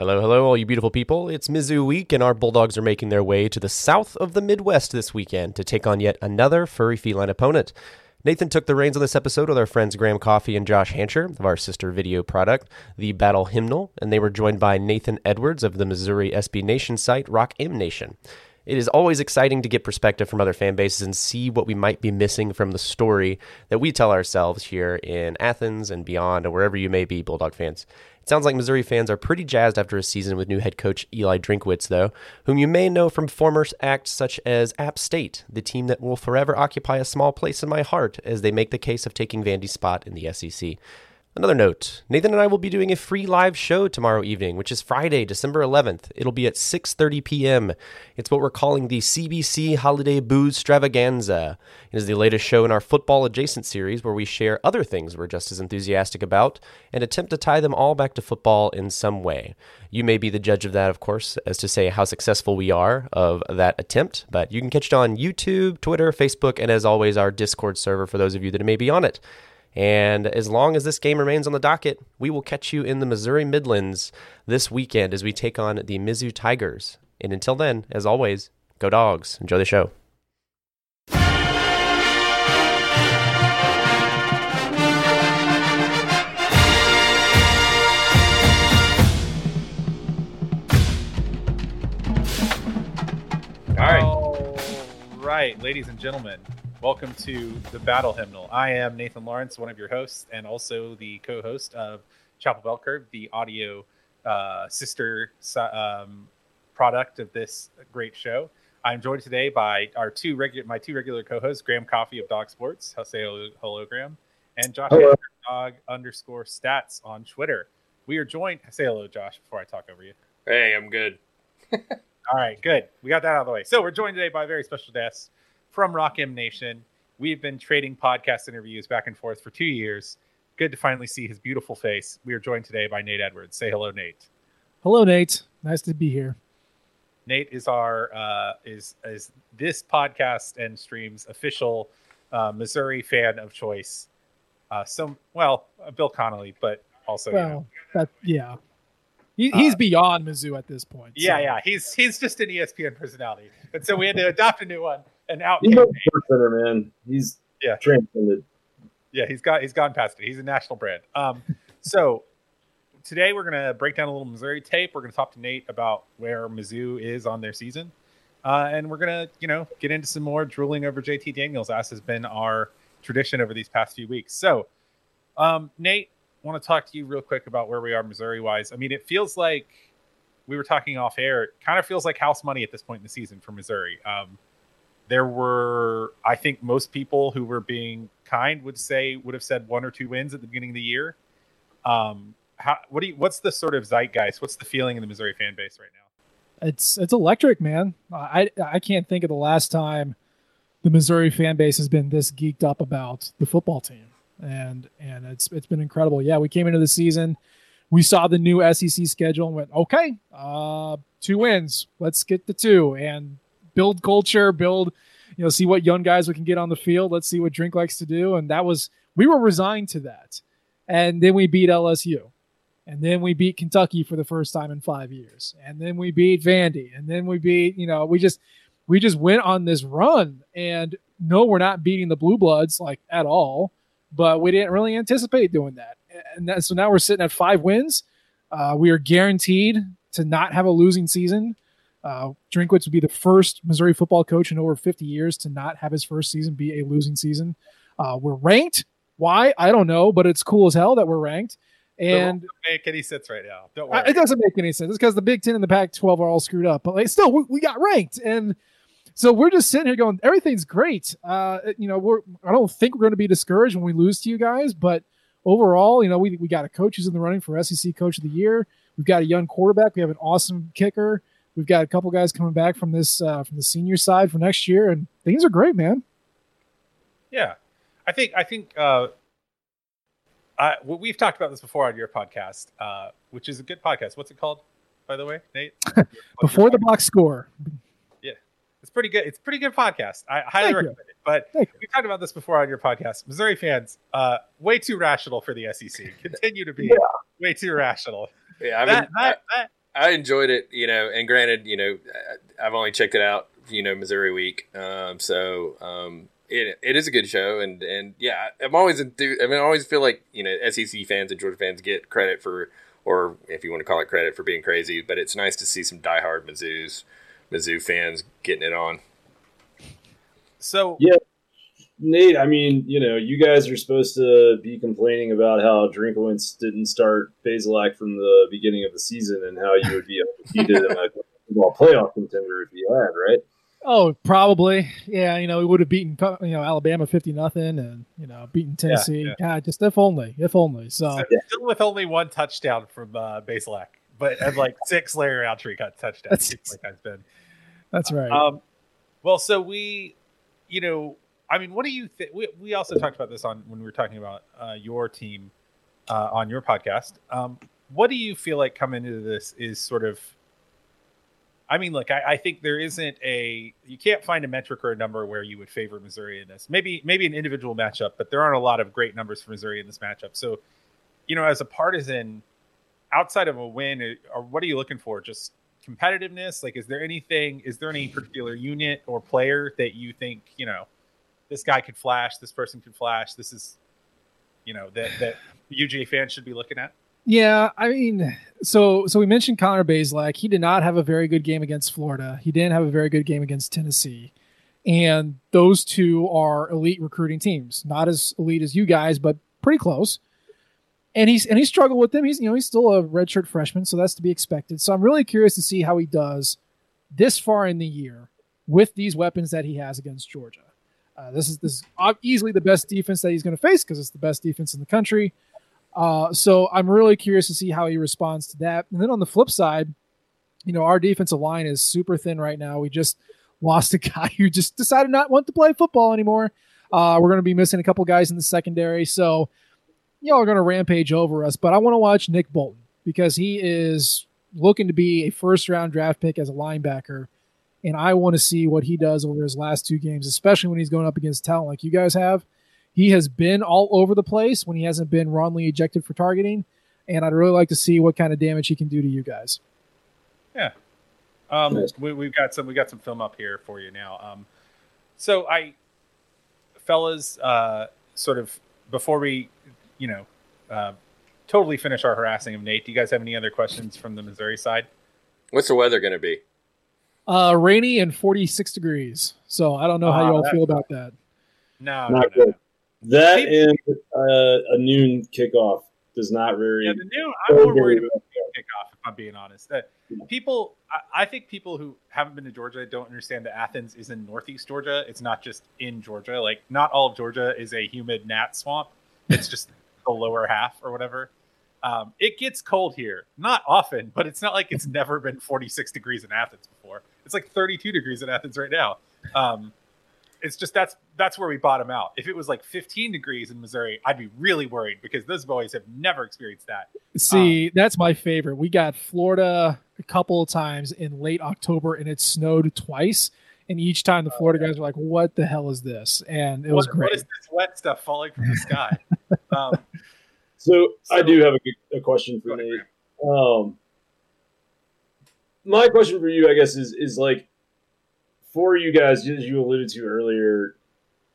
Hello, hello, all you beautiful people. It's Mizzou week, and our Bulldogs are making their way to the south of the Midwest this weekend to take on yet another furry feline opponent. Nathan took the reins on this episode with our friends Graham Coffee and Josh Hancher of our sister video product, The Battle Hymnal, and they were joined by Nathan Edwards of the Missouri SB Nation site, Rock M Nation. It is always exciting to get perspective from other fan bases and see what we might be missing from the story that we tell ourselves here in Athens and beyond, or wherever you may be, Bulldog fans. It sounds like Missouri fans are pretty jazzed after a season with new head coach Eli Drinkwitz, though, whom you may know from former acts such as App State, the team that will forever occupy a small place in my heart as they make the case of taking Vandy's spot in the SEC. Another note, Nathan and I will be doing a free live show tomorrow evening, which is Friday, December 11th. It'll be at 6:30 p.m. It's what we're calling the CBC Holiday Booze Stravaganza. It is the latest show in our football adjacent series where we share other things we're just as enthusiastic about and attempt to tie them all back to football in some way. You may be the judge of that, of course, as to say how successful we are of that attempt, but you can catch it on YouTube, Twitter, Facebook, and as always, our Discord server for those of you that may be on it. And as long as this game remains on the docket, we will catch you in the Missouri Midlands this weekend as we take on the Mizzou Tigers. And until then, as always, go dogs. Enjoy the show. All right. All right, ladies and gentlemen, welcome to the Battle Hymnal. I am Nathan Lawrence, one of your hosts, and also the co-host of Chapel Bell Curve, the audio uh, sister um, product of this great show. I'm joined today by our two regular, my two regular co-hosts, Graham Coffee of Dawg Sports. I'll say hello, hello Graham, and Josh Hello. Dog underscore Stats on Twitter. We are joined. Say hello, Josh, before I talk over you. Hey, I'm good. All right, good. We got that out of the way. So we're joined today by a very special guest from Rock M Nation. We've been trading podcast interviews back and forth for two years. Good to finally see his beautiful face. We are joined today by Nate Edwards. Say hello, Nate. Hello, Nate. Nice to be here. Nate is our uh, is is this podcast and streams official uh, Missouri fan of choice. Uh, some well, uh, Bill Connelly, but also you know, that yeah, he, he's beyond Mizzou at this point. yeah, so- yeah. He's he's just an ESPN personality, and so we had to adopt a new one. And out He's came a sports center, man. He's Yeah. transcended. Yeah, he's got he's gone past it. He's a national brand. Um, so today we're gonna break down a little Missouri tape. We're gonna talk to Nate about where Mizzou is on their season, uh, and we're gonna you know get into some more drooling over JT Daniels, as has been our tradition over these past few weeks. So, um, Nate, want to talk to you real quick about where we are Missouri wise. I mean, it feels like we were talking off air. It kind of feels like house money at this point in the season for Missouri. Um, there were, I think, most people who were being kind would say would have said one or two wins at the beginning of the year. Um, how, what do you? What's the sort of zeitgeist? What's the feeling in the Missouri fan base right now? it's it's electric, man. I I can't think of the last time the Missouri fan base has been this geeked up about the football team, and and it's it's been incredible. Yeah, we came into the season, we saw the new SEC schedule and went, okay, uh, two wins, let's get the two and build culture, build, you know, see what young guys we can get on the field. Let's see what Drink likes to do, and that was we were resigned to that, and then we beat LSU. And then we beat Kentucky for the first time in five years. And then we beat Vandy. And then we beat, you know, we just we just went on this run. And no, we're not beating the blue bloods like at all. But we didn't really anticipate doing that. And that, so now we're sitting at five wins. Uh, we are guaranteed to not have a losing season. Uh, Drinkwitz would be the first Missouri football coach in over 50 years to not have his first season be a losing season. Uh, we're ranked. Why? I don't know, but it's cool as hell that we're ranked. And make any sense right now. Don't worry. it doesn't make any sense. It's because the Big Ten and the Pac 12 are all screwed up. But like, still, we, we got ranked. And so we're just sitting here going, everything's great. Uh, you know, we're, I don't think we're going to be discouraged when we lose to you guys. But overall, you know, we, we got a coach who's in the running for SEC Coach of the Year. We've got a young quarterback. We have an awesome kicker. We've got a couple guys coming back from this uh, from the senior side for next year, and things are great, man. Yeah, I think I think uh, I, we've talked about this before on your podcast, uh, which is a good podcast. What's it called, by the way, Nate? Before the box score, Yeah, It's pretty good. It's a pretty good podcast. I highly Thank you. recommend it. But Thank you. we talked about this before on your podcast. Missouri fans, uh, way too rational for the SEC. Continue to be Yeah. way too rational. Yeah, I mean, that, that, that, I enjoyed it, you know, and granted, you know, I've only checked it out, you know, Missouri week. Um, so, um, it, it is a good show. And, and yeah, I'm always, enthused, I mean, I always feel like, you know, SEC fans and Georgia fans get credit for, or if you want to call it credit for being crazy, but it's nice to see some diehard Mizzou's, Mizzou fans getting it on. So, yeah, Nate, I mean, you know, you guys are supposed to be complaining about how Drinkwitz didn't start Bazelak from the beginning of the season and how you would be undefeated in a football playoff contender if you had, right? Oh, probably. Yeah, you know, we would have beaten you know Alabama fifty nothing, and you know, beaten Tennessee. Yeah, yeah. God, just if only, if only. So still with only one touchdown from uh, Bazelak, but and like six Larry Rountree cut touchdowns. That's, like been. That's right. Um, well, so we, you know, I mean, what do you think? We, we also talked about this on when we were talking about uh, your team uh, on your podcast. Um, what do you feel like coming into this is sort of? I mean, look, I, I, think there isn't a you can't find a metric or a number where you would favor Missouri in this. Maybe maybe an individual matchup, but there aren't a lot of great numbers for Missouri in this matchup. So, you know, as a partisan, outside of a win, uh, or what are you looking for? Just competitiveness? Like, is there anything? Is there any particular unit or player that you think you know? This guy could flash, this person could flash. This is, you know, that that UGA fans should be looking at. Yeah, I mean, so so we mentioned Connor Bazelak. He did not have a very good game against Florida. He didn't have a very good game against Tennessee. And those two are elite recruiting teams. Not as elite as you guys, but pretty close. And he's and he struggled with them. He's you know he's still a redshirt freshman, so that's to be expected. So I'm really curious to see how he does this far in the year with these weapons that he has against Georgia. Uh, this is this is easily the best defense that he's going to face because it's the best defense in the country. Uh, so I'm really curious to see how he responds to that. And then on the flip side, you know, our defensive line is super thin right now. We just lost a guy who just decided not want to play football anymore. Uh, we're going to be missing a couple guys in the secondary, so y'all are going to rampage over us. But I want to watch Nick Bolton because he is looking to be a first round draft pick as a linebacker and I want to see what he does over his last two games, especially when he's going up against talent like you guys have. He has been all over the place when he hasn't been wrongly ejected for targeting, and I'd really like to see what kind of damage he can do to you guys. Yeah, um, we, have got some we got some film up here for you now. Um, so I, fellas, uh, sort of before we, you know, uh, totally finish our harassing of Nate. Do you guys have any other questions from the Missouri side? What's the weather going to be? Uh, rainy and 46 degrees. So I don't know how uh, you all feel about that. No, not no, good. No. That and uh, a noon kickoff does not very. Yeah, the noon. I'm more worried about the kickoff. If I'm being honest, that people. I, I, think people who haven't been to Georgia don't understand that Athens is in Northeast Georgia. It's not just in Georgia. Like not all of Georgia is a humid gnat swamp. It's just the lower half or whatever. Um, it gets cold here, not often, but it's not like it's never been 46 degrees in Athens before. It's like 32 degrees in Athens right now. Um, it's just that's that's where we bottom out. If it was like 15 degrees in Missouri, I'd be really worried because those boys have never experienced that. See, um, that's my favorite. We got Florida a couple of times in late October, and it snowed twice. And each time the Florida guys were like, "What the hell is this?" And it what, was great. What is this wet stuff falling from the sky? um, so, so, I do have a, a question for Nate. Um, my question for you, I guess, is is like for you guys, as you alluded to earlier,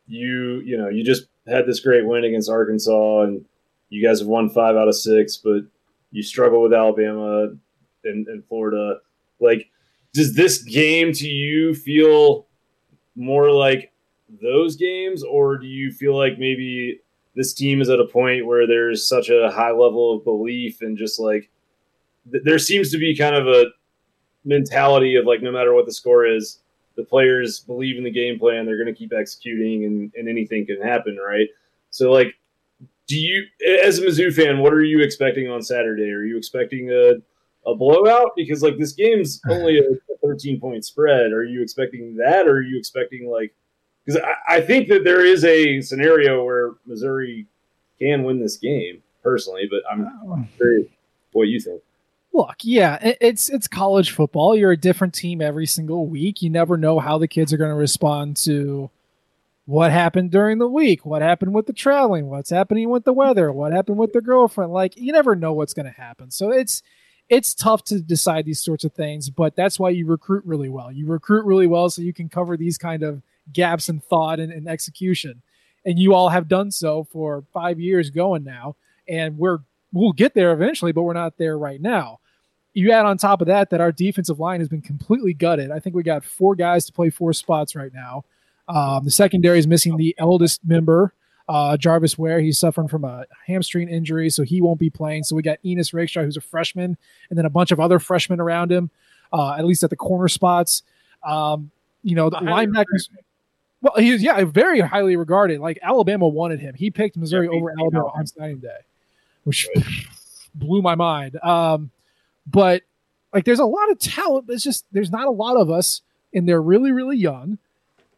you you know you just had this great win against Arkansas, and you guys have won five out of six, but you struggle with Alabama and, and Florida. Like, does this game to you feel more like those games, or do you feel like maybe this team is at a point where there's such a high level of belief and just like th- there seems to be kind of a mentality of like no matter what the score is, the players believe in the game plan, they're going to keep executing, and, and anything can happen, right? So like, do you as a Mizzou fan, what are you expecting on Saturday? Are you expecting a a blowout because like this game's only a 13 point spread? Are you expecting that, or are you expecting like because I, I think that there is a scenario where Missouri can win this game personally, but I'm oh. curious what you think. Look, yeah, it's it's college football. You're a different team every single week. You never know how the kids are going to respond to what happened during the week, what happened with the traveling, what's happening with the weather, what happened with their girlfriend. Like you never know what's going to happen. So it's it's tough to decide these sorts of things, but that's why you recruit really well. You recruit really well so you can cover these kind of gaps in thought and, and execution. And you all have done so for five years going now. And we're we'll get there eventually, but we're not there right now. You add on top of that that our defensive line has been completely gutted. I think we got four guys to play four spots right now. Um, the secondary is missing the eldest member, uh, Jarvis Ware. He's suffering from a hamstring injury, so he won't be playing. So we got Ennis Rakestraw, who's a freshman, and then a bunch of other freshmen around him, uh, at least at the corner spots. Um, you know, the linebackers. Well, he's yeah, very highly regarded. Like Alabama wanted him. He picked Missouri yeah, over Alabama on signing day, which blew my mind. Um, but like, there's a lot of talent. It's just there's not a lot of us, and they're really, really young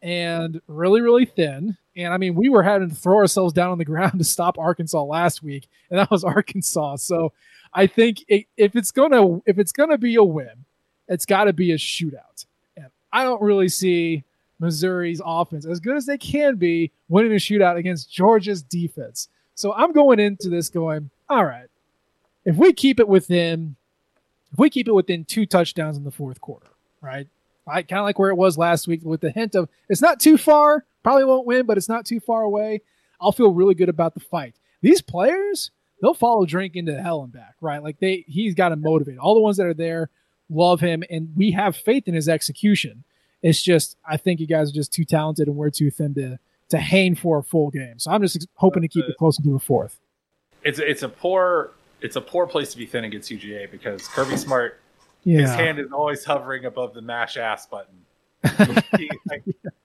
and really, really thin. And I mean, we were having to throw ourselves down on the ground to stop Arkansas last week, and that was Arkansas. So I think it, if it's gonna if it's gonna be a win, it's got to be a shootout. And I don't really see Missouri's offense as good as they can be winning a shootout against Georgia's defense. So I'm going into this going, all right, if we keep it within, if we keep it within two touchdowns in the fourth quarter, right? right? Kind of like where it was last week with the hint of it's not too far, probably won't win, but it's not too far away. I'll feel really good about the fight. These players, they'll follow Drink into hell and back, right? Like they he's got to motivate. All the ones that are there love him and we have faith in his execution. It's just I think you guys are just too talented and we're too thin to to hang for a full game. So I'm just hoping to keep it close into the fourth. It's it's a poor it's a poor place to be thin against UGA because Kirby Smart yeah. his hand is always hovering above the mash ass button. he, like,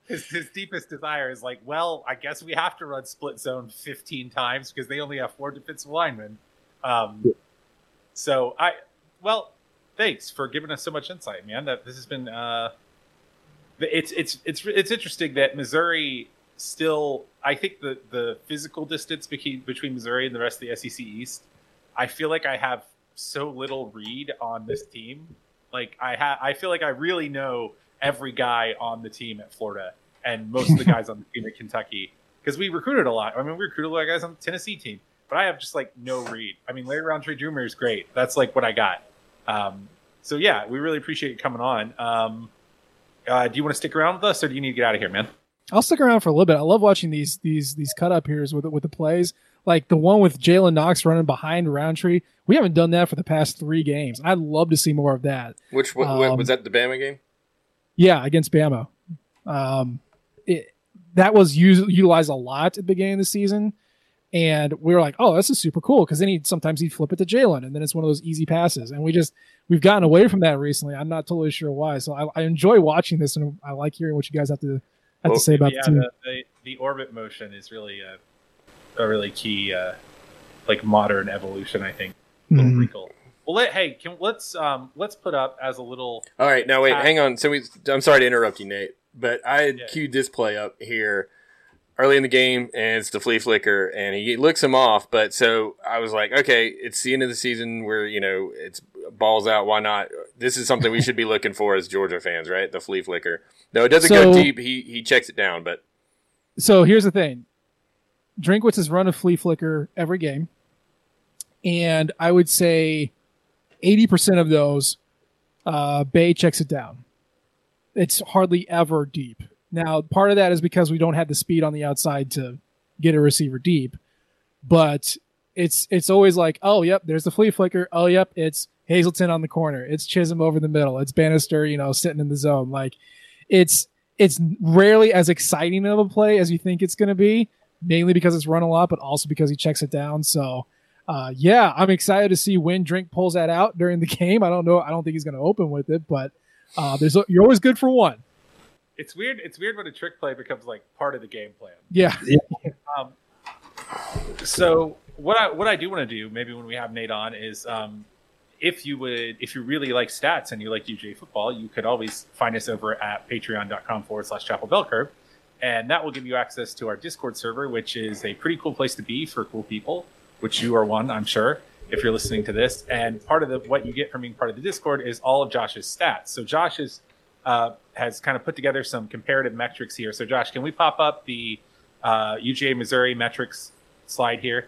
his, his deepest desire is like, well, I guess we have to run split zone 15 times because they only have four defensive linemen. Um, so I, well, thanks for giving us so much insight, man. That this has been, uh, it's it's it's it's interesting that Missouri still. I think the the physical distance between between Missouri and the rest of the SEC East. I feel like I have so little read on this team. Like I ha- I feel like I really know every guy on the team at Florida and most of the guys on the team at Kentucky because we recruited a lot. I mean, we recruited a lot of guys on the Tennessee team, but I have just like no read. I mean, Larry Rountree Jr. is great. That's like what I got. Um, so yeah, we really appreciate you coming on. Um, uh, do you want to stick around with us, or do you need to get out of here, man? I'll stick around for a little bit. I love watching these these these cut up here's with with the plays like the one with Jalen Knox running behind Rountree. We haven't done that for the past three games. I'd love to see more of that. Which what, um, was that the Bama game? Yeah, against Bama. Um, it, that was used, utilized a lot at the beginning of the season, and we were like, "Oh, this is super cool." Because then he sometimes he'd flip it to Jalen, and then it's one of those easy passes. And we just we've gotten away from that recently. I'm not totally sure why. So I, I enjoy watching this, and I like hearing what you guys have to have well, to say about yeah, the, the, the, the orbit motion is really uh, a really key uh, like modern evolution. I think. Mm-hmm. Wrinkle. Well, let, hey, can let's um let's put up as a little. All right, now wait, hang on. So we, I'm sorry to interrupt you, Nate, but I had yeah. queued this play up here early in the game, and it's the flea flicker, and he looks him off. But so I was like, okay, it's the end of the season where you know it's balls out. Why not? This is something we should be looking for as Georgia fans, right? The flea flicker. No, it doesn't so, go deep. He he checks it down, but. So here's the thing. Drinkwitz has run a flea flicker every game. And I would say 80% of those, uh, Bay checks it down. It's hardly ever deep. Now, part of that is because we don't have the speed on the outside to get a receiver deep, but it's it's always like, oh, yep, there's the flea flicker. Oh, yep, it's Hazelton on the corner. It's Chism over the middle. It's Banister, you know, sitting in the zone. Like, it's it's rarely as exciting of a play as you think it's going to be, mainly because it's run a lot, but also because he checks it down. So, uh, yeah, I'm excited to see when Drink pulls that out during the game. I don't know. I don't think he's going to open with it, but uh, there's you're always good for one. It's weird. It's weird when a trick play becomes like part of the game plan. Yeah. um, so what I what I do want to do maybe when we have Nate on is um, if you would if you really like stats and you like UGA football, you could always find us over at patreon.com forward slash chapel bell curve and that will give you access to our Discord server, which is a pretty cool place to be for cool people, which you are one, I'm sure, if you're listening to this. And part of the, what you get from being part of the Discord is all of Josh's stats. So Josh is, uh, has kind of put together some comparative metrics here. So Josh, can we pop up the uh, UGA Missouri metrics slide here?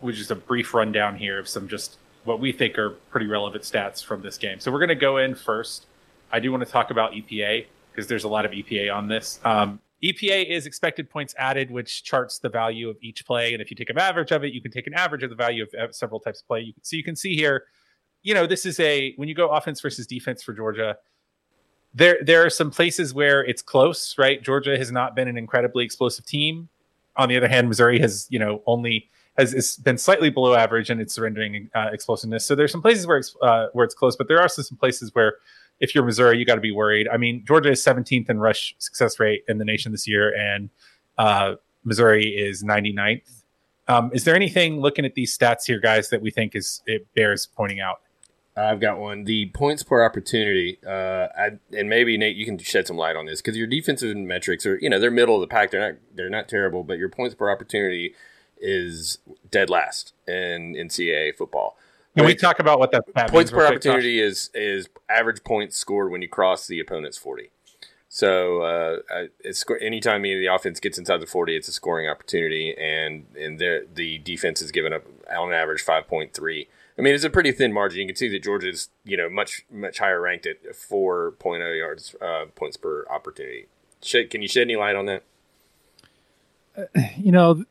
Which is a brief rundown here of some just what we think are pretty relevant stats from this game. So we're going to go in first. I do want to talk about EPA because there's a lot of EPA on this. Um, EPA is expected points added, which charts the value of each play. And if you take an average of it, you can take an average of the value of several types of play. So you can see here, you know, this is a when you go offense versus defense for Georgia. There, there are some places where it's close, right? Georgia has not been an incredibly explosive team. On the other hand, Missouri has, you know, only has, has been slightly below average in its surrendering uh, explosiveness. So there's some places where it's uh, where it's close, but there are also some places where if you're Missouri, you got to be worried. I mean, Georgia is 17th in rush success rate in the nation this year, and uh, Missouri is 99th. Um, is there anything looking at these stats here, guys, that we think is it bears pointing out? I've got one. The points per opportunity, uh, I, and maybe Nate, you can shed some light on this because your defensive metrics are, you know, they're middle of the pack. They're not, they're not terrible, but your points per opportunity is dead last in in CAA football. Can we talk about what that, points per opportunity is is average points scored when you cross the opponent's forty. So uh, it's anytime the offense gets inside the forty, it's a scoring opportunity, and and the defense is given up on average five point three. I mean, it's a pretty thin margin. You can see that Georgia's you know much much higher ranked at 4.0 yards uh, points per opportunity. can you shed any light on that? Uh, you know,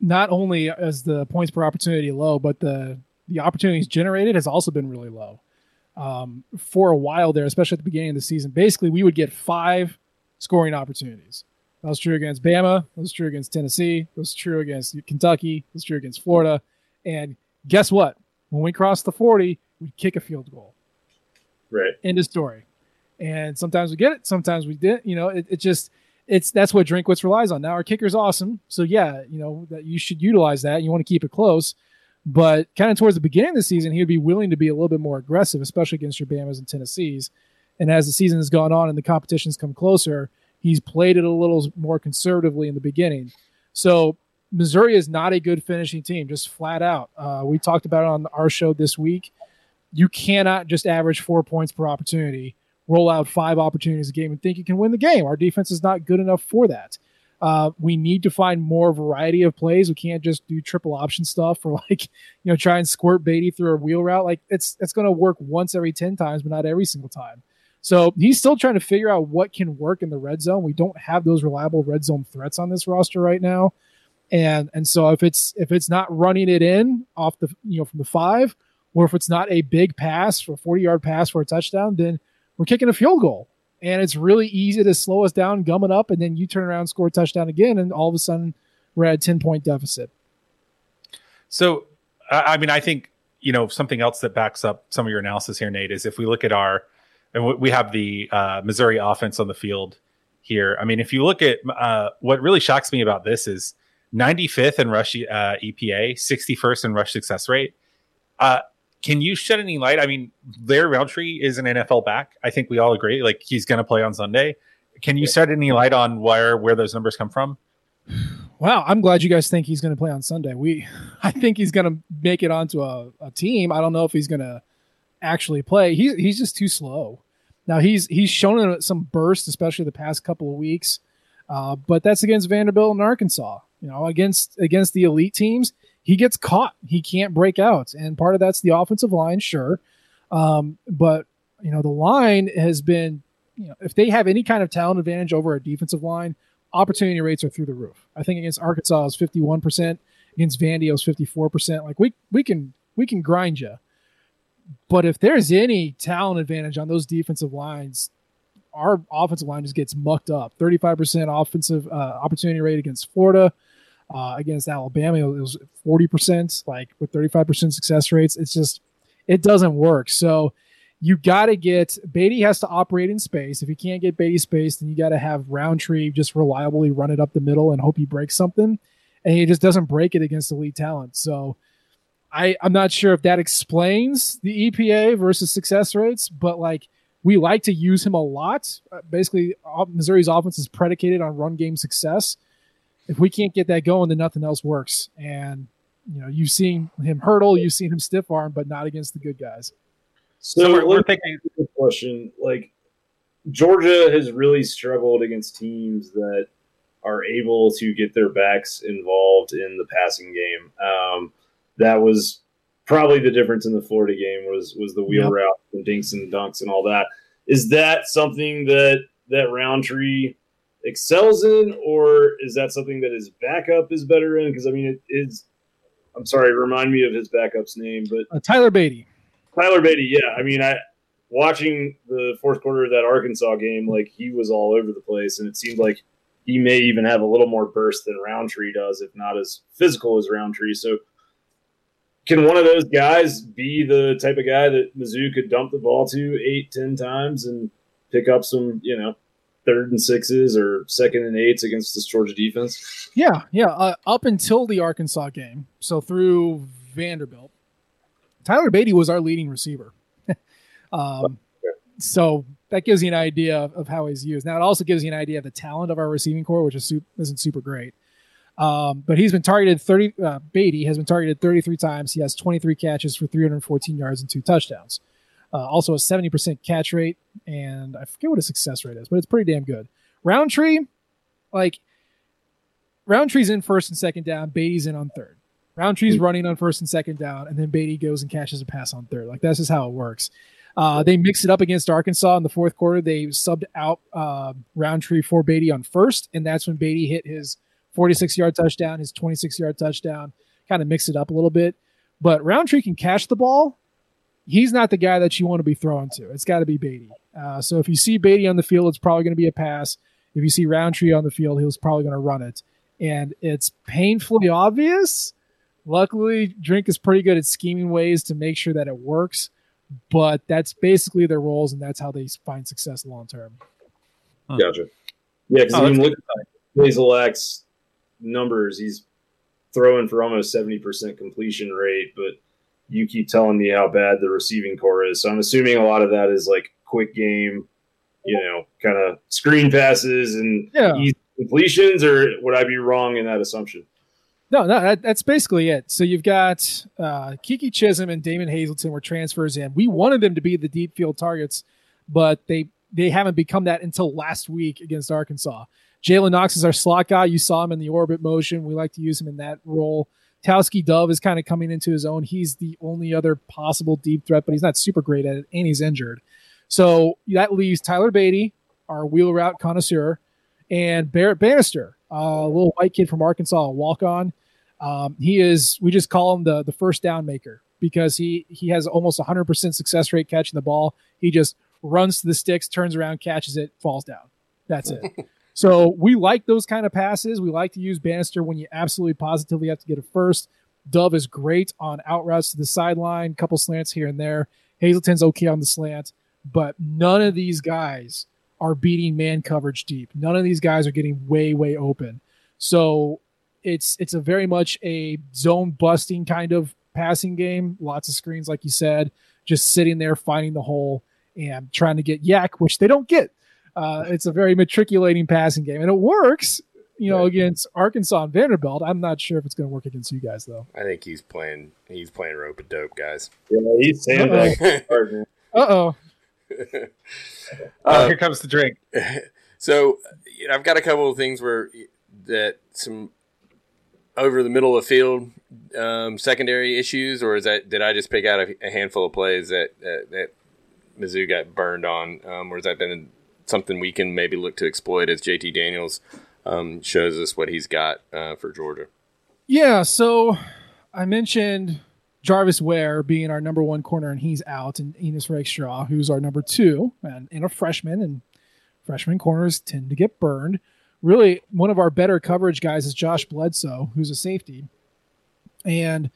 not only is the points per opportunity low, but the the opportunities generated has also been really low. Um, for a while there, especially at the beginning of the season, basically we would get five scoring opportunities. That was true against Bama. That was true against Tennessee. That was true against Kentucky. That was true against Florida. And guess what? When we crossed the 40, we'd kick a field goal. Right. End of story. And sometimes we get it, sometimes we didn't. You know, it, it just it's that's what Drinkwitz relies on. Now our kicker's awesome, so yeah, you know that you should utilize that. You want to keep it close, but kind of towards the beginning of the season, he would be willing to be a little bit more aggressive, especially against your Bamas and Tennessees. And as the season has gone on and the competitions come closer, he's played it a little more conservatively in the beginning. So Missouri is not a good finishing team, just flat out. Uh, we talked about it on our show this week. You cannot just average four points per opportunity, roll out five opportunities a game, and think you can win the game. Our defense is not good enough for that. Uh, we need to find more variety of plays. We can't just do triple option stuff or like, you know, try and squirt Badie through a wheel route. Like it's it's going to work once every 10 times, but not every single time. So he's still trying to figure out what can work in the red zone. We don't have those reliable red zone threats on this roster right now. And and so if it's if it's not running it in off the you know from the five, or if it's not a big pass for a 40 yard pass for a touchdown, then we're kicking a field goal and it's really easy to slow us down, gum it up, and then you turn around, score a touchdown again, and all of a sudden we're at a ten point deficit. So, I mean, I think you know something else that backs up some of your analysis here, Nate, is if we look at our and we have the uh, Missouri offense on the field here. I mean, if you look at uh, what really shocks me about this is 95th in rush uh, EPA, 61st in rush success rate. Uh, can you shed any light? I mean, Larry Rountree is an NFL back. I think we all agree. Like he's going to play on Sunday. Can you shed any light on where where those numbers come from? Wow, I'm glad you guys think he's going to play on Sunday. We, I think he's going to make it onto a, a team. I don't know if he's going to actually play. He's he's just too slow. Now he's he's shown some burst, especially the past couple of weeks, uh, but that's against Vanderbilt and Arkansas. You know, against against the elite teams, he gets caught. He can't break out. And part of that's the offensive line, sure. Um, but, you know, the line has been, you know, if they have any kind of talent advantage over a defensive line, opportunity rates are through the roof. I think against Arkansas is 51%, against Vandy is 54%. Like we we can we can grind you. But if there's any talent advantage on those defensive lines, our offensive line just gets mucked up. 35% offensive uh, opportunity rate against Florida, uh, against Alabama, it was 40%, like with 35% success rates. It's just, it doesn't work. So you got to get, Badie has to operate in space. If you can't get Badie space, then you got to have Rountree just reliably run it up the middle and hope he breaks something. And he just doesn't break it against elite talent. So I, I'm not sure if that explains the EPA versus success rates, but like, we like to use him a lot. Uh, basically, Missouri's offense is predicated on run game success if we can't get that going, then nothing else works. And you know, you've seen him hurdle, you've seen him stiff arm, but not against the good guys. So, so we're, we're thinking question like Georgia has really struggled against teams that are able to get their backs involved in the passing game. Um, that was probably the difference in the Florida game was was the wheel Yep. route and dinks and dunks and all that. Is that something that that Rountree excels in, or is that something that his backup is better in? Because I mean, it is. I'm sorry, remind me of his backup's name, but Uh, Tyler Badie. Tyler Badie. Yeah, I mean, I watching the fourth quarter of that Arkansas game, like he was all over the place, and it seemed like he may even have a little more burst than Rountree does, if not as physical as Rountree. So, can one of those guys be the type of guy that Mizzou could dump the ball to eight, ten times and pick up some, you know, third and sixes or second and eights against this Georgia defense? Yeah, yeah. Uh, up until the Arkansas game, so through Vanderbilt, Tyler Badie was our leading receiver. um, so that gives you an idea of, of how he's used. Now it also gives you an idea of the talent of our receiving core, which is su- isn't super great. Um, but he's been targeted 30. Uh, Badie has been targeted 33 times. He has 23 catches for 314 yards and two touchdowns. Uh, also a 70% catch rate, and I forget what his success rate is, but it's pretty damn good. Rountree, like Rountree's in first and second down. Badie's in on third. Rountree's running on first and second down, and then Badie goes and catches a pass on third. Like that's just how it works. Uh, they mixed it up against Arkansas in the fourth quarter. They subbed out uh, Rountree for Badie on first, and that's when Badie hit his 46 yard touchdown, his 26 yard touchdown. Kind of mix it up a little bit. But Rountree can catch the ball. He's not the guy that you want to be throwing to. It's got to be Badie. Uh, so if you see Badie on the field, it's probably going to be a pass. If you see Rountree on the field, he's probably going to run it. And it's painfully obvious. Luckily, Drink is pretty good at scheming ways to make sure that it works. But that's basically their roles, and that's how they find success long term. Huh. Gotcha. Yeah, because Oh, I mean, look at Bazelak's numbers. He's throwing for almost seventy percent completion rate, but you keep telling me how bad the receiving core is. So I'm assuming a lot of that is like quick game, you know, kind of screen passes and Yeah. easy completions, or would I be wrong in that assumption? No, no, that, that's basically it. So you've got uh, Keke Chism and Damon Hazelton were transfers in. We wanted them to be the deep field targets, but they they haven't become that until last week against Arkansas. Jalen Knox is our slot guy. You saw him in the orbit motion. We like to use him in that role. Tauskie Dove is kind of coming into his own. He's the only other possible deep threat, but he's not super great at it, and he's injured. So that leaves Tyler Badie, our wheel route connoisseur, and Barrett Banister, a little white kid from Arkansas, a walk on. Um, he is, we just call him the, the first down maker because he, he has almost 100% success rate catching the ball. He just runs to the sticks, turns around, catches it, falls down. That's it. so we like those kind of passes. We like to use Banister when you absolutely positively have to get a first. Dove is great on out routes to the sideline, couple slants here and there. Hazelton's okay on the slant, but none of these guys are beating man coverage deep. None of these guys are getting way, way open. So it's it's a very much a zone busting kind of passing game. Lots of screens, like you said, just sitting there finding the hole and trying to get YAC, which they don't get. Uh, it's a very matriculating passing game, and it works. You know, Right. against Arkansas and Vanderbilt. I'm not sure if it's going to work against you guys though. I think he's playing. He's playing rope a dope, guys. Yeah, he's sandbagging hard, man. Uh oh. Oh, Uh, here comes the drink. so you know, I've got a couple of things where that some over the middle of the field um, secondary issues, or is that did I just pick out a, a handful of plays that that, that Mizzou got burned on, um, or has that been something we can maybe look to exploit as JT Daniels um, shows us what he's got uh, for Georgia? Yeah, so I mentioned Jarvis Ware being our number one corner, and he's out, and Ennis Rakestraw, who's our number two, and, and a freshman, and freshman corners tend to get burned. Really, one of our better coverage guys is Josh Bledsoe, who's a safety, and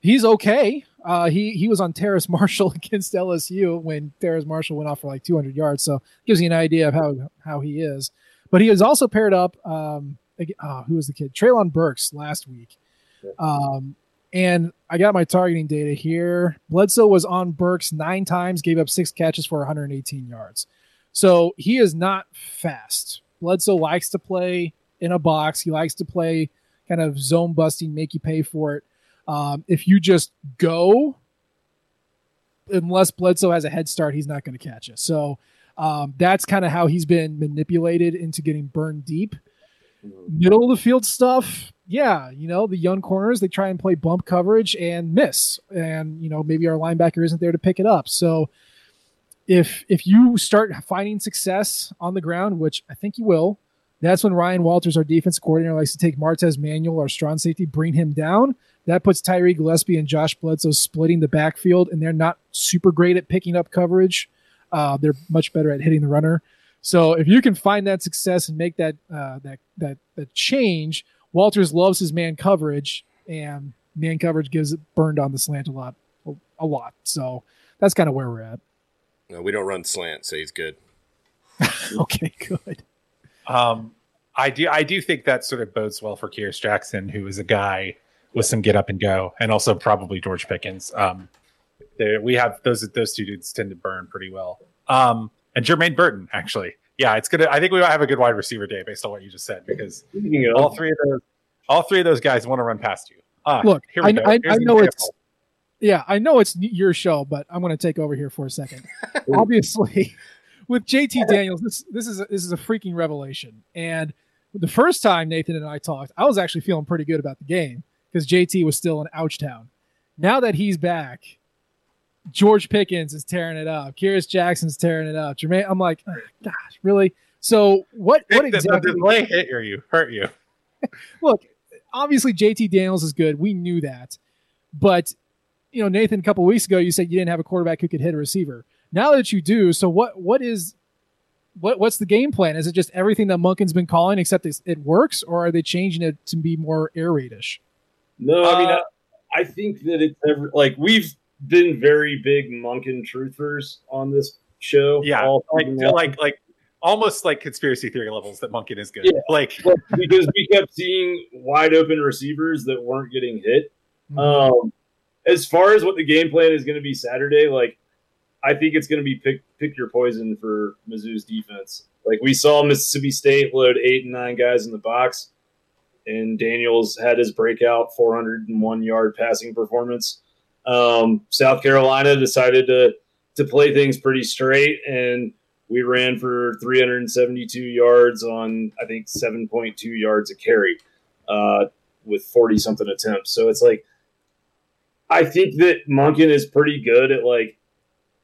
he's okay. Uh, he he was on Terrace Marshall against LSU when Terrace Marshall went off for like 200 yards, so gives you an idea of how how he is. But he was also paired up. Um, uh, who was the kid? Treylon Burks last week. Um, and I got my targeting data here. Bledsoe was on Burks nine times, gave up six catches for 118 yards. So he is not fast. Bledsoe likes to play in a box. He likes to play kind of zone busting, make you pay for it. Um, if you just go, unless Bledsoe has a head start, he's not going to catch it. So um, that's kind of how he's been manipulated into getting burned deep. Middle of the field stuff, yeah, you know, the young corners, they try and play bump coverage and miss. And, you know, maybe our linebacker isn't there to pick it up. So if if you start finding success on the ground, which I think you will, that's when Ryan Walters, our defense coordinator, likes to take Martez Manuel, our strong safety, bring him down. That puts Tyree Gillespie and Josh Bledsoe splitting the backfield, and they're not super great at picking up coverage. Uh, they're much better at hitting the runner. So if you can find that success and make that uh, that that that change, Walters loves his man coverage, and man coverage gives it burned on the slant a lot, a lot. So that's kind of where we're at. No, we don't run slant, so he's good. okay, good. Um, I do I do think that sort of bodes well for Kearis Jackson, who is a guy with some get up and go, and also probably George Pickens. Um, we have those those two dudes tend to burn pretty well. Um, and Jermaine Burton, actually, yeah, it's gonna. I think we might have a good wide receiver day based on what you just said because all three of those all three of those guys want to run past you. Uh, Look, I, I, I know it's yeah, I know it's your show, but I'm going to take over here for a second. Obviously, with JT Daniels, this this is a, this is a freaking revelation. And the first time Nathan and I talked, I was actually feeling pretty good about the game because JT was still in Ouchtown. Now that he's back, George Pickens is tearing it up. Kearis Jackson's tearing it up. Jermaine, I'm like, oh, gosh, really? So what? What exactly? The delay hit you, hurt you. Look, obviously JT Daniels is good. We knew that, but you know, Nathan, a couple weeks ago, you said you didn't have a quarterback who could hit a receiver. Now that you do, so what? What is what? What's the game plan? Is it just everything that Monken's been calling, except it works, or are they changing it to be more air raidish? No, I mean, uh, I, I, think that it's ever like we've been very big Monken truthers on this show. Yeah, like, like like almost like conspiracy theory levels that Monken is good. Yeah. Like because we kept seeing wide open receivers that weren't getting hit. Mm-hmm. Um, as far as what the game plan is going to be Saturday, like I think it's going to be pick pick your poison for Mizzou's defense. Like we saw Mississippi State load eight and nine guys in the box, and Daniels had his breakout 401 yard passing performance. Um, South Carolina decided to to play things pretty straight, and we ran for 372 yards on I think 7.2 yards a carry uh, with 40 something attempts. So it's like I think that Monken is pretty good at like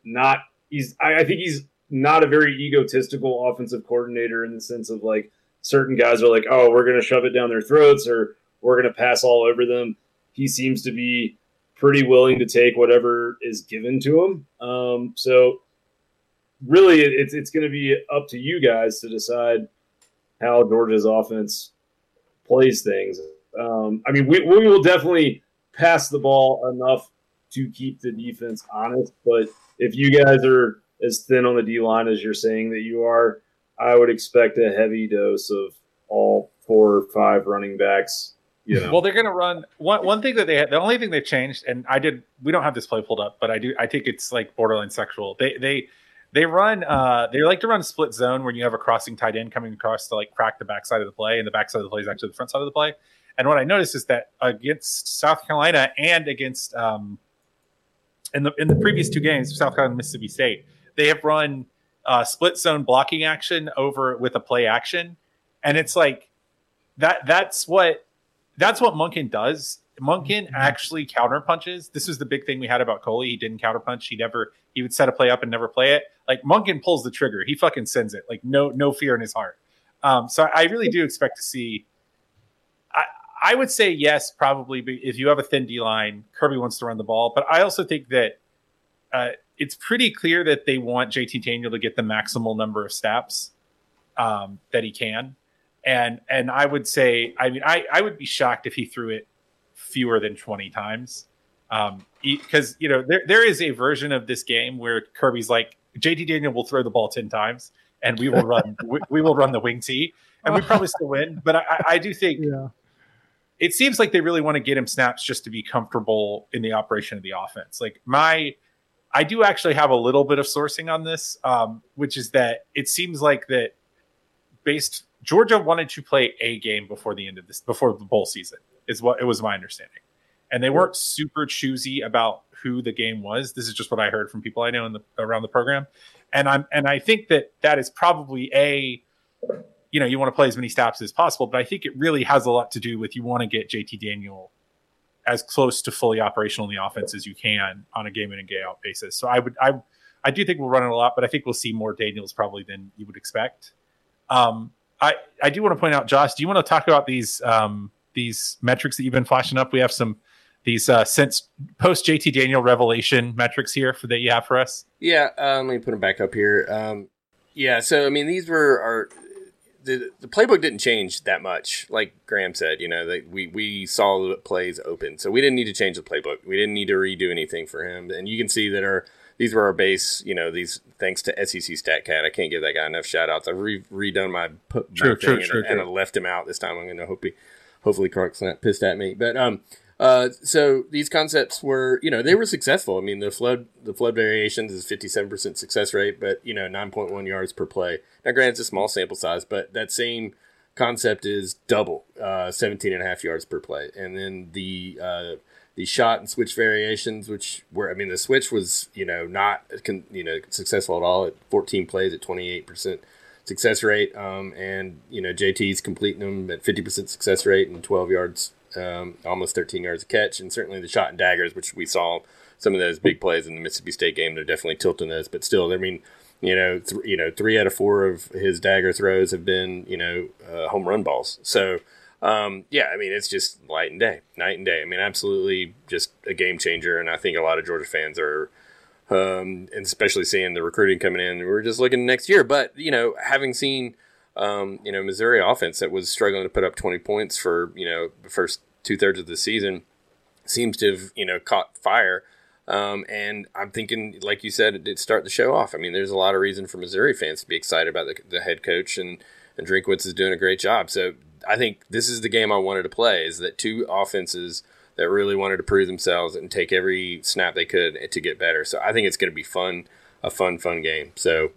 not he's I, I think he's not a very egotistical offensive coordinator in the sense of like certain guys are like, oh, we're gonna shove it down their throats or we're gonna pass all over them. He seems to be pretty willing to take whatever is given to him. Um, so really, it's it's going to be up to you guys to decide how Georgia's offense plays things. Um, I mean, we, we will definitely pass the ball enough to keep the defense honest, but if you guys are as thin on the D line as you're saying that you are, I would expect a heavy dose of all four or five running backs you know. Well, they're going to run one one thing that they had, the only thing they've changed, and I did. We don't have this play pulled up, but I do. I think it's like borderline sexual. They they they run. uh They like to run split zone when you have a crossing tight end coming across to like crack the backside of the play, and the backside of the play is actually the front side of the play. And what I noticed is that against South Carolina and against um in the in the previous two games, South Carolina and Mississippi State, they have run uh, split zone blocking action over with a play action, and it's like that. That's what that's what Monken does. Monken mm-hmm. actually counter punches. This is the big thing we had about Coley. He didn't counter punch. He never he would set a play up and never play it. Like Monken pulls the trigger. He fucking sends it. Like no no fear in his heart. Um, so I really do expect to see. I I would say yes, probably. If you have a thin D line, Kirby wants to run the ball, but I also think that uh, it's pretty clear that they want JT Daniel to get the maximal number of snaps um, that he can and and I would say, I mean, I I would be shocked if he threw it fewer than twenty times, because um, you know there there is a version of this game where Kirby's like JT Daniel will throw the ball ten times and we will run we, we, will run the wing tee and we probably still win, but I, I do think. Yeah. It seems like they really want to get him snaps just to be comfortable in the operation of the offense. Like my, I do actually have a little bit of sourcing on this, um, which is that it seems like that based Georgia wanted to play a game before the end of this, before the bowl season, is what it was my understanding. And they weren't super choosy about who the game was. This is just what I heard from people I know in the around the program, and I'm and I think that that is probably a you know, you want to play as many snaps as possible. But I think it really has a lot to do with you want to get JT Daniel as close to fully operational in the offense as you can on a game in and game out basis. So I would I I do think we'll run it a lot, but I think we'll see more Daniels probably than you would expect. Um, I I do want to point out, Josh. Do you want to talk about these um, these metrics that you've been flashing up? We have some these uh, since post JT Daniel revelation metrics here for that you have for us. Yeah, um, let me put them back up here. Um, yeah, so I mean, these were our the, the playbook didn't change that much. Like Graham said, you know, that we we saw the plays open, so we didn't need to change the playbook. We didn't need to redo anything for him, and you can see that our these were our base. You know, these thanks to SEC StatCat. I can't give that guy enough shout outs. I've re- redone my, my true, thing true, and, true, and I left him out this time. I'm going to hope he, hopefully Clark's not pissed at me, but um. Uh, so these concepts were, you know, they were successful. I mean, the flood, the flood variations is 57% success rate, but you know, 9.1 yards per play. Now, granted, it's a small sample size, but that same concept is double, uh, 17 and a half yards per play. And then the, uh, the shot and switch variations, which were, I mean, the switch was, you know, not, you know, successful at all at 14 plays at 28% success rate. Um, and, you know, JT's completing them at 50% success rate and 12 yards um, almost 13 yards a catch, and certainly the shot and daggers, which we saw some of those big plays in the Mississippi State game. They're definitely tilting those, but still, I mean, you know, th- you know, three out of four of his dagger throws have been, you know, uh, home run balls. So, um, yeah, I mean, it's just light and day, night and day. I mean, absolutely, just a game changer, and I think a lot of Georgia fans are. Um, and especially seeing the recruiting coming in, we're just looking next year. But you know, having seen um, you know, Missouri offense that was struggling to put up 20 points for, you know, the first two thirds of the season seems to have, you know, caught fire. Um, and I'm thinking, like you said, it did start the show off. I mean, there's a lot of reason for Missouri fans to be excited about the, the head coach and, and Drinkwitz is doing a great job. So I think this is the game I wanted to play is that two offenses that really wanted to prove themselves and take every snap they could to get better. So I think it's going to be fun, a fun, fun game. So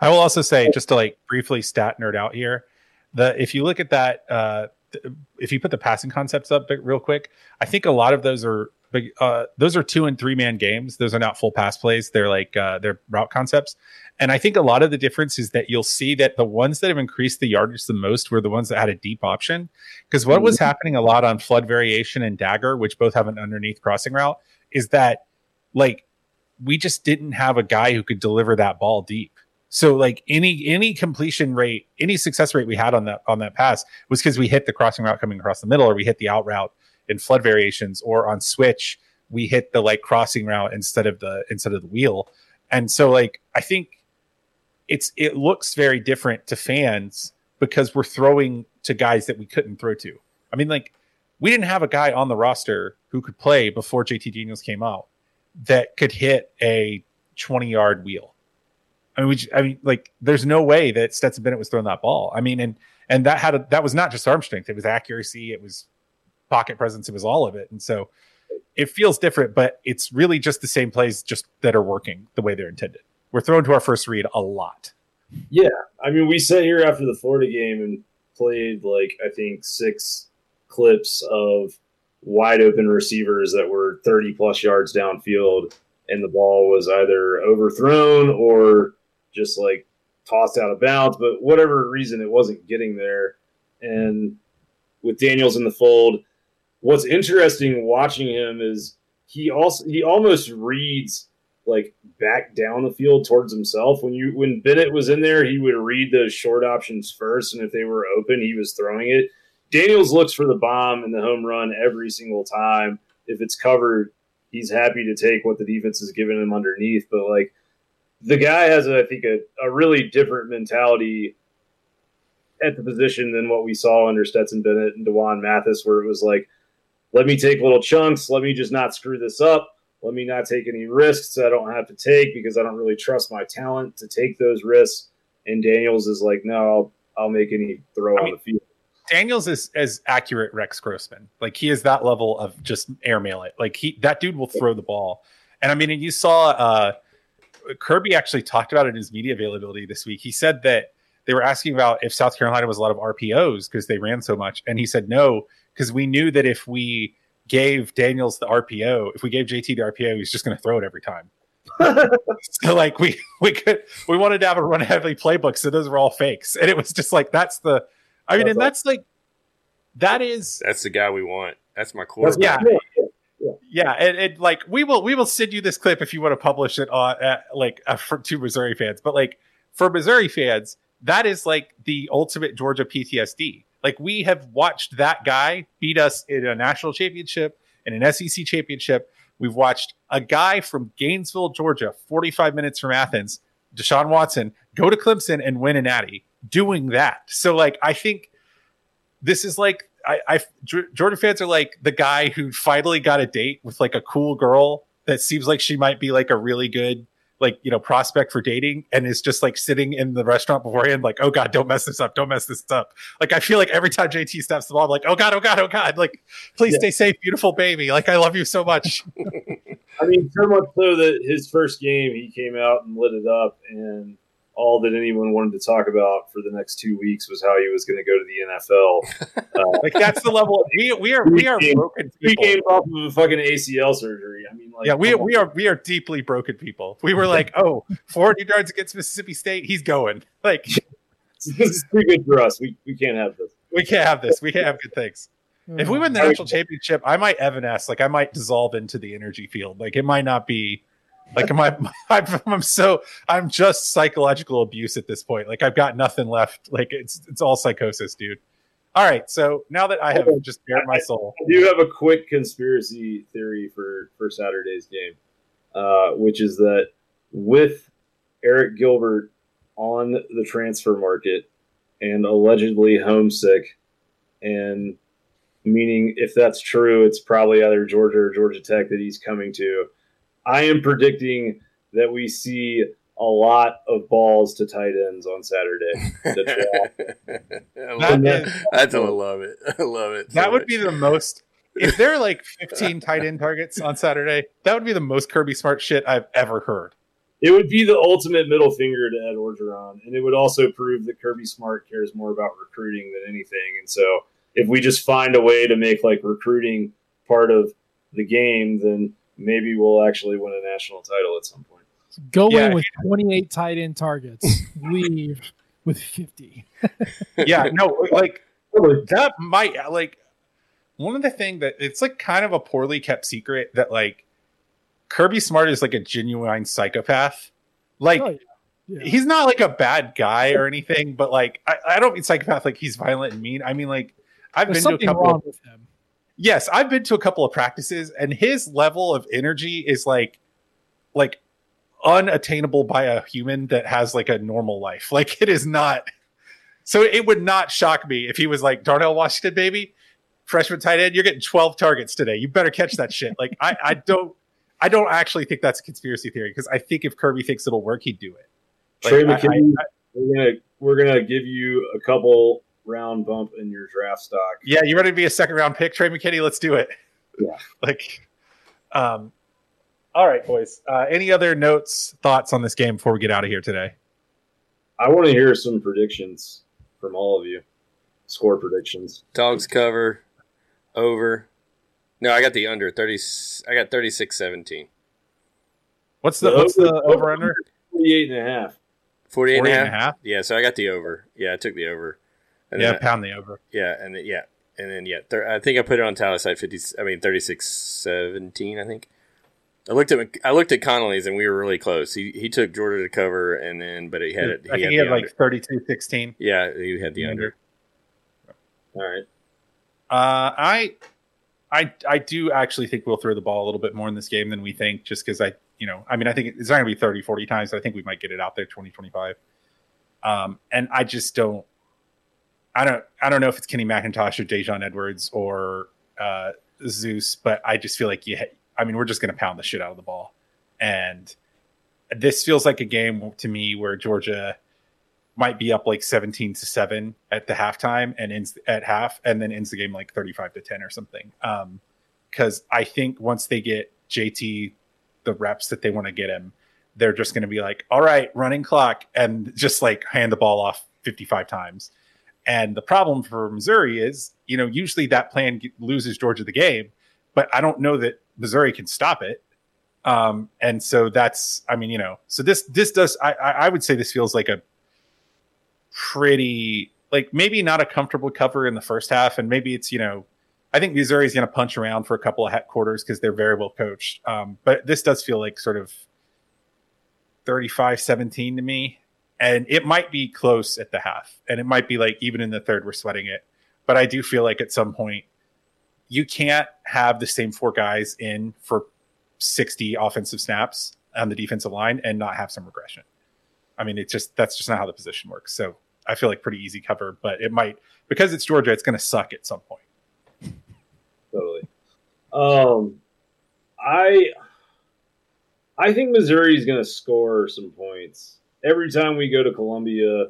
I will also say, just to like briefly stat nerd out here, the if you look at that, uh, if you put the passing concepts up real quick, I think a lot of those are big. Uh, those are two and three man games. Those are not full pass plays. They're like uh, they're route concepts. And I think a lot of the difference is that you'll see that the ones that have increased the yardage the most were the ones that had a deep option. Because what was mm-hmm. happening a lot on flood variation and dagger, which both have an underneath crossing route, is that like we just didn't have a guy who could deliver that ball deep. So like any any completion rate, any success rate we had on that on that pass was because we hit the crossing route coming across the middle, or we hit the out route in flood variations, or on switch we hit the like crossing route instead of the instead of the wheel. And so like I think it's it looks very different to fans because we're throwing to guys that we couldn't throw to. I mean like we didn't have a guy on the roster who could play before JT Daniels came out that could hit a 20 yard wheel I mean, we, I mean, like, there's no way that Stetson Bennett was throwing that ball. I mean, and and that had a, that was not just arm strength; it was accuracy, it was pocket presence, it was all of it. And so, it feels different, but it's really just the same plays, just that are working the way they're intended. We're thrown to our first read a lot. Yeah, I mean, we sat here after the Florida game and played like I think six clips of wide open receivers that were 30 plus yards downfield and the ball was either overthrown or just like tossed out of bounds, but whatever reason it wasn't getting there. And with Daniels in the fold, what's interesting watching him is he also he almost reads like back down the field towards himself. When you when Bennett was in there, he would read those short options first, and if they were open, he was throwing it. Daniels looks for the bomb and the home run every single time. If it's covered, he's happy to take what the defense is giving him underneath. But like the guy has, I think, a, a really different mentality at the position than what we saw under Stetson Bennett and D'Wan Mathis, where it was like, let me take little chunks, let me just not screw this up, let me not take any risks I don't have to take because I don't really trust my talent to take those risks. And Daniels is like, no, I'll I'll make any throw I on mean, the field. Daniels is as accurate Rex Grossman. Like he is that level of just airmail it. Like he that dude will throw the ball. And I mean, you saw uh Kirby actually talked about it in his media availability this week. He said that they were asking about if South Carolina was a lot of RPOs because they ran so much, and he said no because we knew that if we gave Daniels the RPO, if we gave JT the RPO, he's just going to throw it every time. so like we we could we wanted to have a run heavy playbook, so those were all fakes, and it was just like that's the. I mean, That's and that's like that is That's the guy we want. That's my That's quarterback. Yeah. yeah. Yeah, and, like we will we will send you this clip if you want to publish it on like uh, for to Missouri fans, but like for Missouri fans, that is like the ultimate Georgia PTSD. Like we have watched that guy beat us in a national championship and an SEC championship. We've watched a guy from Gainesville, Georgia, 45 minutes from Athens, Deshaun Watson, go to Clemson and win an Natty doing that. So like I think this is like I, I Ge- Georgia fans are like the guy who finally got a date with like a cool girl that seems like she might be like a really good like you know prospect for dating and is just like sitting in the restaurant beforehand like oh god don't mess this up don't mess this up. Like i feel like every time jt steps the ball i'm like oh god oh god oh god like please Yeah. stay safe beautiful baby. Like i love you so much. I mean, so much so that his first game, he came out and lit it up, and all that anyone wanted to talk about for the next two weeks was how he was going to go to the NFL. Uh, like that's the level of, we we are we are broken Three people. games off of a fucking ACL surgery. I mean, like, yeah, we come on. we are we are deeply broken people. We were like, oh, 400 yards against Mississippi State, he's going. Like, This is too good for us. We, we can't have this. we can't have this. We can't have good things. If we win the national championship, I might evanesce. Like, I might dissolve into the energy field. Like, it might not be. Like, am I? I'm, I'm so. I'm just psychological abuse at this point. Like, I've got nothing left. Like, it's it's all psychosis, dude. All right. So now that I have just bared my soul, I do have a quick conspiracy theory for for Saturday's game, uh, which is that with Arik Gilbert on the transfer market and allegedly homesick, and meaning if that's true, it's probably either Georgia or Georgia Tech that he's coming to. I am predicting that we see a lot of balls to tight ends on Saturday. I That love it. is- That's I love it. I love it. so that would much. be the most. If there are like 15 tight end targets on Saturday, that would be the most Kirby Smart shit I've ever heard. It would be the ultimate middle finger to Ed Orgeron, and it would also prove that Kirby Smart cares more about recruiting than anything. And so, if we just find a way to make like recruiting part of the game, then maybe we'll actually win a national title at some point. Go Yeah. in with 28 tight end targets, leave with 50. Yeah, no, like that might like one of the thing that it's like kind of a poorly kept secret that like Kirby Smart is like a genuine psychopath. Like Oh, yeah. Yeah. he's not like a bad guy or anything, but like I, I don't mean psychopath like he's violent and mean. I mean like I've There's been to a something couple wrong of, with him. Yes, I've been to a couple of practices and his level of energy is like like unattainable by a human that has like a normal life. Like it is not so it would not shock me if he was like Darnell Washington, baby, freshman tight end, you're getting 12 targets today. You better catch that shit. Like I, I don't I don't actually think that's a conspiracy theory because I think if Kirby thinks it'll work, he'd do it. Like, Trey I- McKinney, we're gonna we're gonna give you a couple round bump in your draft stock. Yeah, you ready to be a second round pick, Trey McKinney? Let's do it. Yeah. Like, um, all right, boys. Uh, any other notes, thoughts on this game before we get out of here today? I want to hear some predictions from all of you. Score predictions. Dogs cover over. No, I got the under 30 I got 36-17. What's the The what's the over- over under? 48 and a half. 48 and 48 a and a half? Yeah, so I got the over. Yeah, I took the over. And Yeah, then, pound the over. yeah, and then, yeah. And then yeah, thir- I think I put it on Tallysight 50 I mean 36-17, I think. I looked at I looked at Connelly's and we were really close. He he took Georgia to cover and then but he had it he I think had he had like under. 32 16. Yeah, he had the under. All right. Uh, I, I, I do actually think we'll throw the ball a little bit more in this game than we think, just because I, you know, I mean, I think it's not going to be 30, 40 times. I think we might get it out there 20, 25. Um, and I just don't, I don't, I don't know if it's Kenny McIntosh or Daijun Edwards or uh, Zeus, but I just feel like you, ha- I mean, we're just going to pound the shit out of the ball. And this feels like a game to me where Georgia might be up like 17 to 7 at the halftime and ends at half and then ends the game like 35 to 10 or something um because i think once they get jt the reps that they want to get him they're just going to be like all right running clock and just like hand the ball off 55 times and the problem for missouri is you know usually that plan loses georgia the game but i don't know that missouri can stop it Um, and so that's, I mean, you know, so this this does, I I would say this feels like a pretty like maybe not a comfortable cover in the first half, and maybe it's you know, I think Missouri is going to punch around for a couple of ha- quarters because they're very well coached. Um, but this does feel like sort of 35-17 to me, and it might be close at the half, and it might be like even in the third we're sweating it. But I do feel like at some point you can't have the same four guys in for 60 offensive snaps on the defensive line and not have some regression. I mean, it's just that's just not how the position works. So I feel like pretty easy cover, but it might because it's Georgia, it's going to suck at some point. totally. Um, I I think Missouri is going to score some points every time we go to Columbia.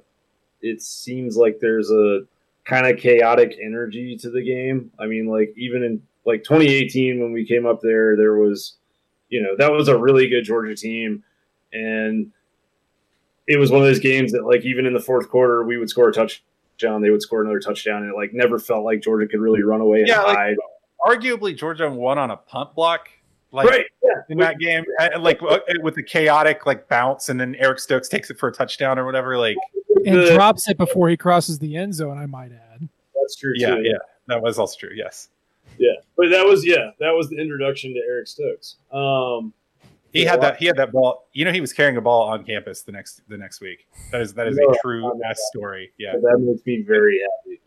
It seems like there's a kind of chaotic energy to the game. I mean, like even in like 2018 when we came up there, there was, you know, that was a really good Georgia team, and it was one of those games that like even in the fourth quarter we would score a touchdown, they would score another touchdown, and it like never felt like Georgia could really run away and Yeah, like- Arguably, Georgia won on a punt block, like right? Yeah. in that game, uh, like uh, with the chaotic like bounce, and then Eric Stokes takes it for a touchdown or whatever. Like, and The- drops it before he crosses the end zone. I might add. that's true. yeah, too. yeah, that was also true. Yes, Yeah, but that was yeah, that was the introduction to Eric Stokes. Um, he had that. He had that ball. You know, he was carrying a ball on campus the next the next week. That is that is No, a true I ass story. Yeah, that makes me very happy.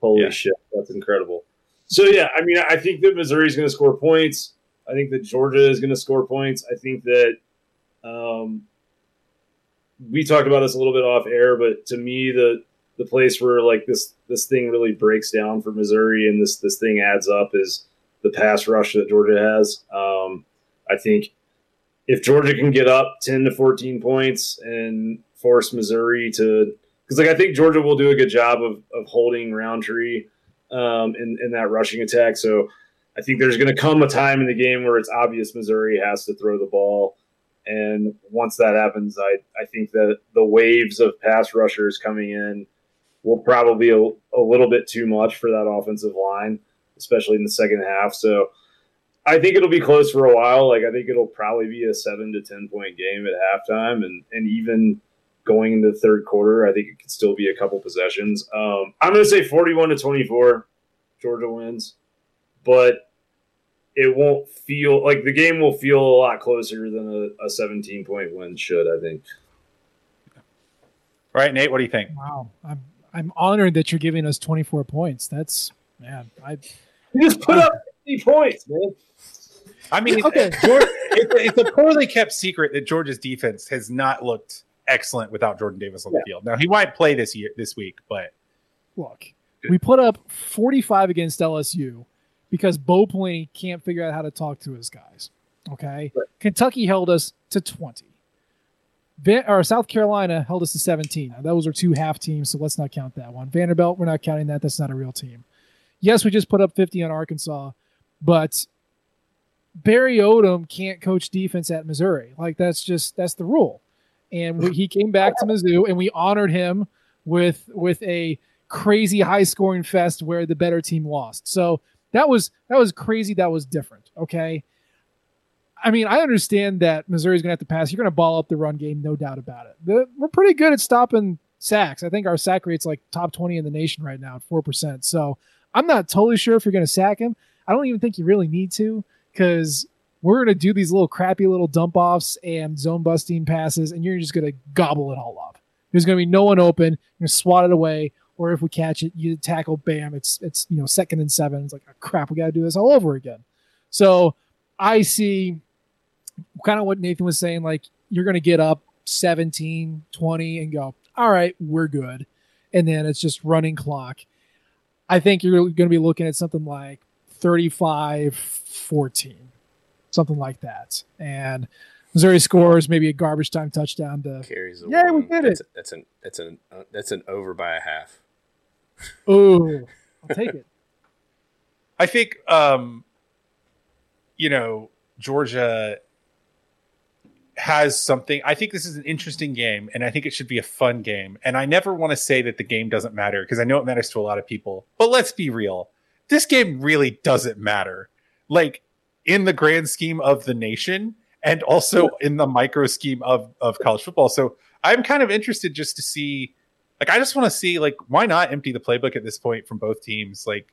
Holy Yeah. shit, that's incredible. So yeah, I mean, I think that Missouri is going to score points. I think that Georgia is going to score points. I think that um, we talked about this a little bit off air, but to me, the the place where like this this thing really breaks down for Missouri and this this thing adds up is the pass rush that Georgia has. Um, I think if Georgia can get up ten to fourteen points and force Missouri to, because like I think Georgia will do a good job of of holding Rountree um, in in that rushing attack. So I think there's going to come a time in the game where it's obvious Missouri has to throw the ball. And once that happens, I, I think that the waves of pass rushers coming in will probably a, a little bit too much for that offensive line, especially in the second half. So I think it'll be close for a while. Like I think it'll probably be a seven to ten point game at halftime, and and even going into the third quarter, I think it could still be a couple possessions. Um, I'm going to say 41 to 24, Georgia wins, but it won't feel like the game will feel a lot closer than a, a 17 point win should. I think. All right, Nate. What do you think? Wow, I'm I'm honored that you're giving us 24 points. That's man, I You just put up 50 points, man. I mean, Okay. Georgia, it's, it's a poorly kept secret that Georgia's defense has not looked excellent without Jordan Davis on the field. Now he might play this year, this week, but look. We put up 45 against LSU because Bo Pelini can't figure out how to talk to his guys. Okay, Right. Kentucky held us to 20. Va- or South Carolina held us to 17. Now, those are two half teams, so let's not count that one. Vanderbilt, we're not counting that. That's not a real team. Yes, we just put up 50 on Arkansas, but Barry Odom can't coach defense at Missouri. Like that's just that's the rule. And we, he came back to Mizzou, and we honored him with with a crazy high scoring fest where the better team lost. So that was that was crazy. That was different. Okay. I mean, I understand that Missouri's going to have to pass. You're going to ball up the run game, no doubt about it. The, we're pretty good at stopping sacks. I think our sack rate's like top 20 in the nation right now at 4%. So I'm not totally sure if you're going to sack him. I don't even think you really need to because we're going to do these little crappy little dump offs and zone busting passes, and you're just going to gobble it all up. There's going to be no one open. You're going to swat it away. Or if we catch it, you tackle, bam, it's it's you know second and seven. It's like oh, crap, we got to do this all over again. So I see kind of what Nathan was saying. Like you're going to get up 17, 20 and go, all right, we're good. And then it's just running clock. I think you're going to be looking at something like 35 14, something like that. And Missouri scores maybe a garbage time touchdown to, Carries Yeah, we did that's, it. That's an that's an uh, that's an over by a half. Oh, I'll take it. I think, um, you know, Georgia has something. I think this is an interesting game, and I think it should be a fun game. And I never want to say that the game doesn't matter because I know it matters to a lot of people. But let's be real. This game really doesn't matter. Like in the grand scheme of the nation and also in the micro scheme of of college football. So I'm kind of interested just to see, like, I just want to see, like, why not empty the playbook at this point from both teams? Like,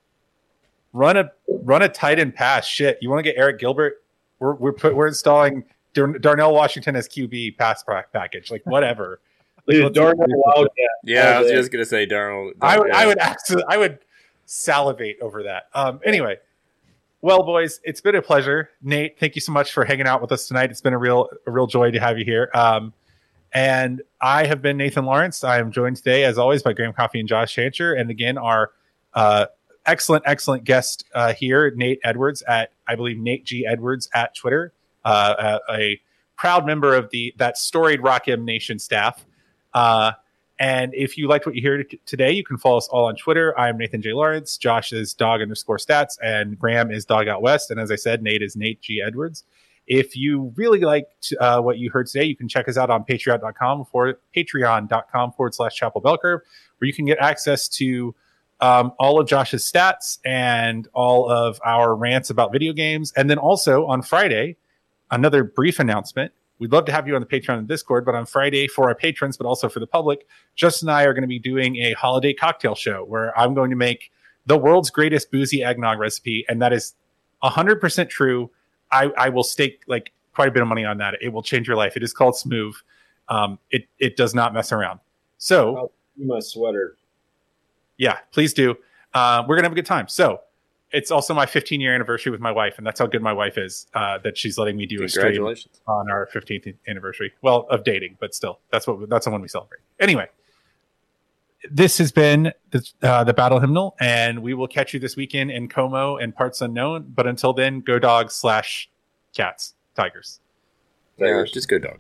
run a run a tight end pass. Shit, you want to get Arik Gilbert? We're we're put, we're installing Dar- Darnell Washington as QB pass package. Like, whatever. Dude, Darnell Wildcat. Yeah, I was just gonna say Darnell. I would, I would actually, I would salivate over that. Um, anyway, well, boys, it's been a pleasure. Nate, thank you so much for hanging out with us tonight. It's been a real, a real joy to have you here. Um, and I have been Nathan Lawrence. I am joined today, as always, by Graham Coffee and Josh Shancher, and again, our uh, excellent, excellent guest uh, here, Nate Edwards at, I believe, Nate G Edwards at Twitter, uh, a, a proud member of the that storied Rock M Nation staff. Uh, and if you liked what you hear today, you can follow us all on Twitter. I'm Nathan J. Lawrence. Josh is dog underscore stats, and Graham is dog out west. And as I said, Nate is Nate G. Edwards. If you really liked uh, what you heard today, you can check us out on patreon.com for patreon.com forward slash chapel bell curve, where you can get access to um, all of Josh's stats and all of our rants about video games. And then also on Friday, another brief announcement. We'd love to have you on the Patreon and Discord, but on Friday for our patrons, but also for the public, Justin and I are going to be doing a holiday cocktail show where I'm going to make the world's greatest boozy eggnog recipe, and that is 100% true. I, I will stake like quite a bit of money on that. It will change your life. It is called Smooth. Um, it it does not mess around. So My sweater. yeah, please do. Uh, we're gonna have a good time. So it's also my 15 year anniversary with my wife, and that's how good my wife is uh, that she's letting me do a stream on our 15th anniversary. Well, of dating, but still, that's what that's the one we celebrate. Anyway, this has been the, uh, the battle hymnal, and we will catch you this weekend in Como and parts unknown. But until then, go dogs slash cats, tigers. Yeah, just go dog.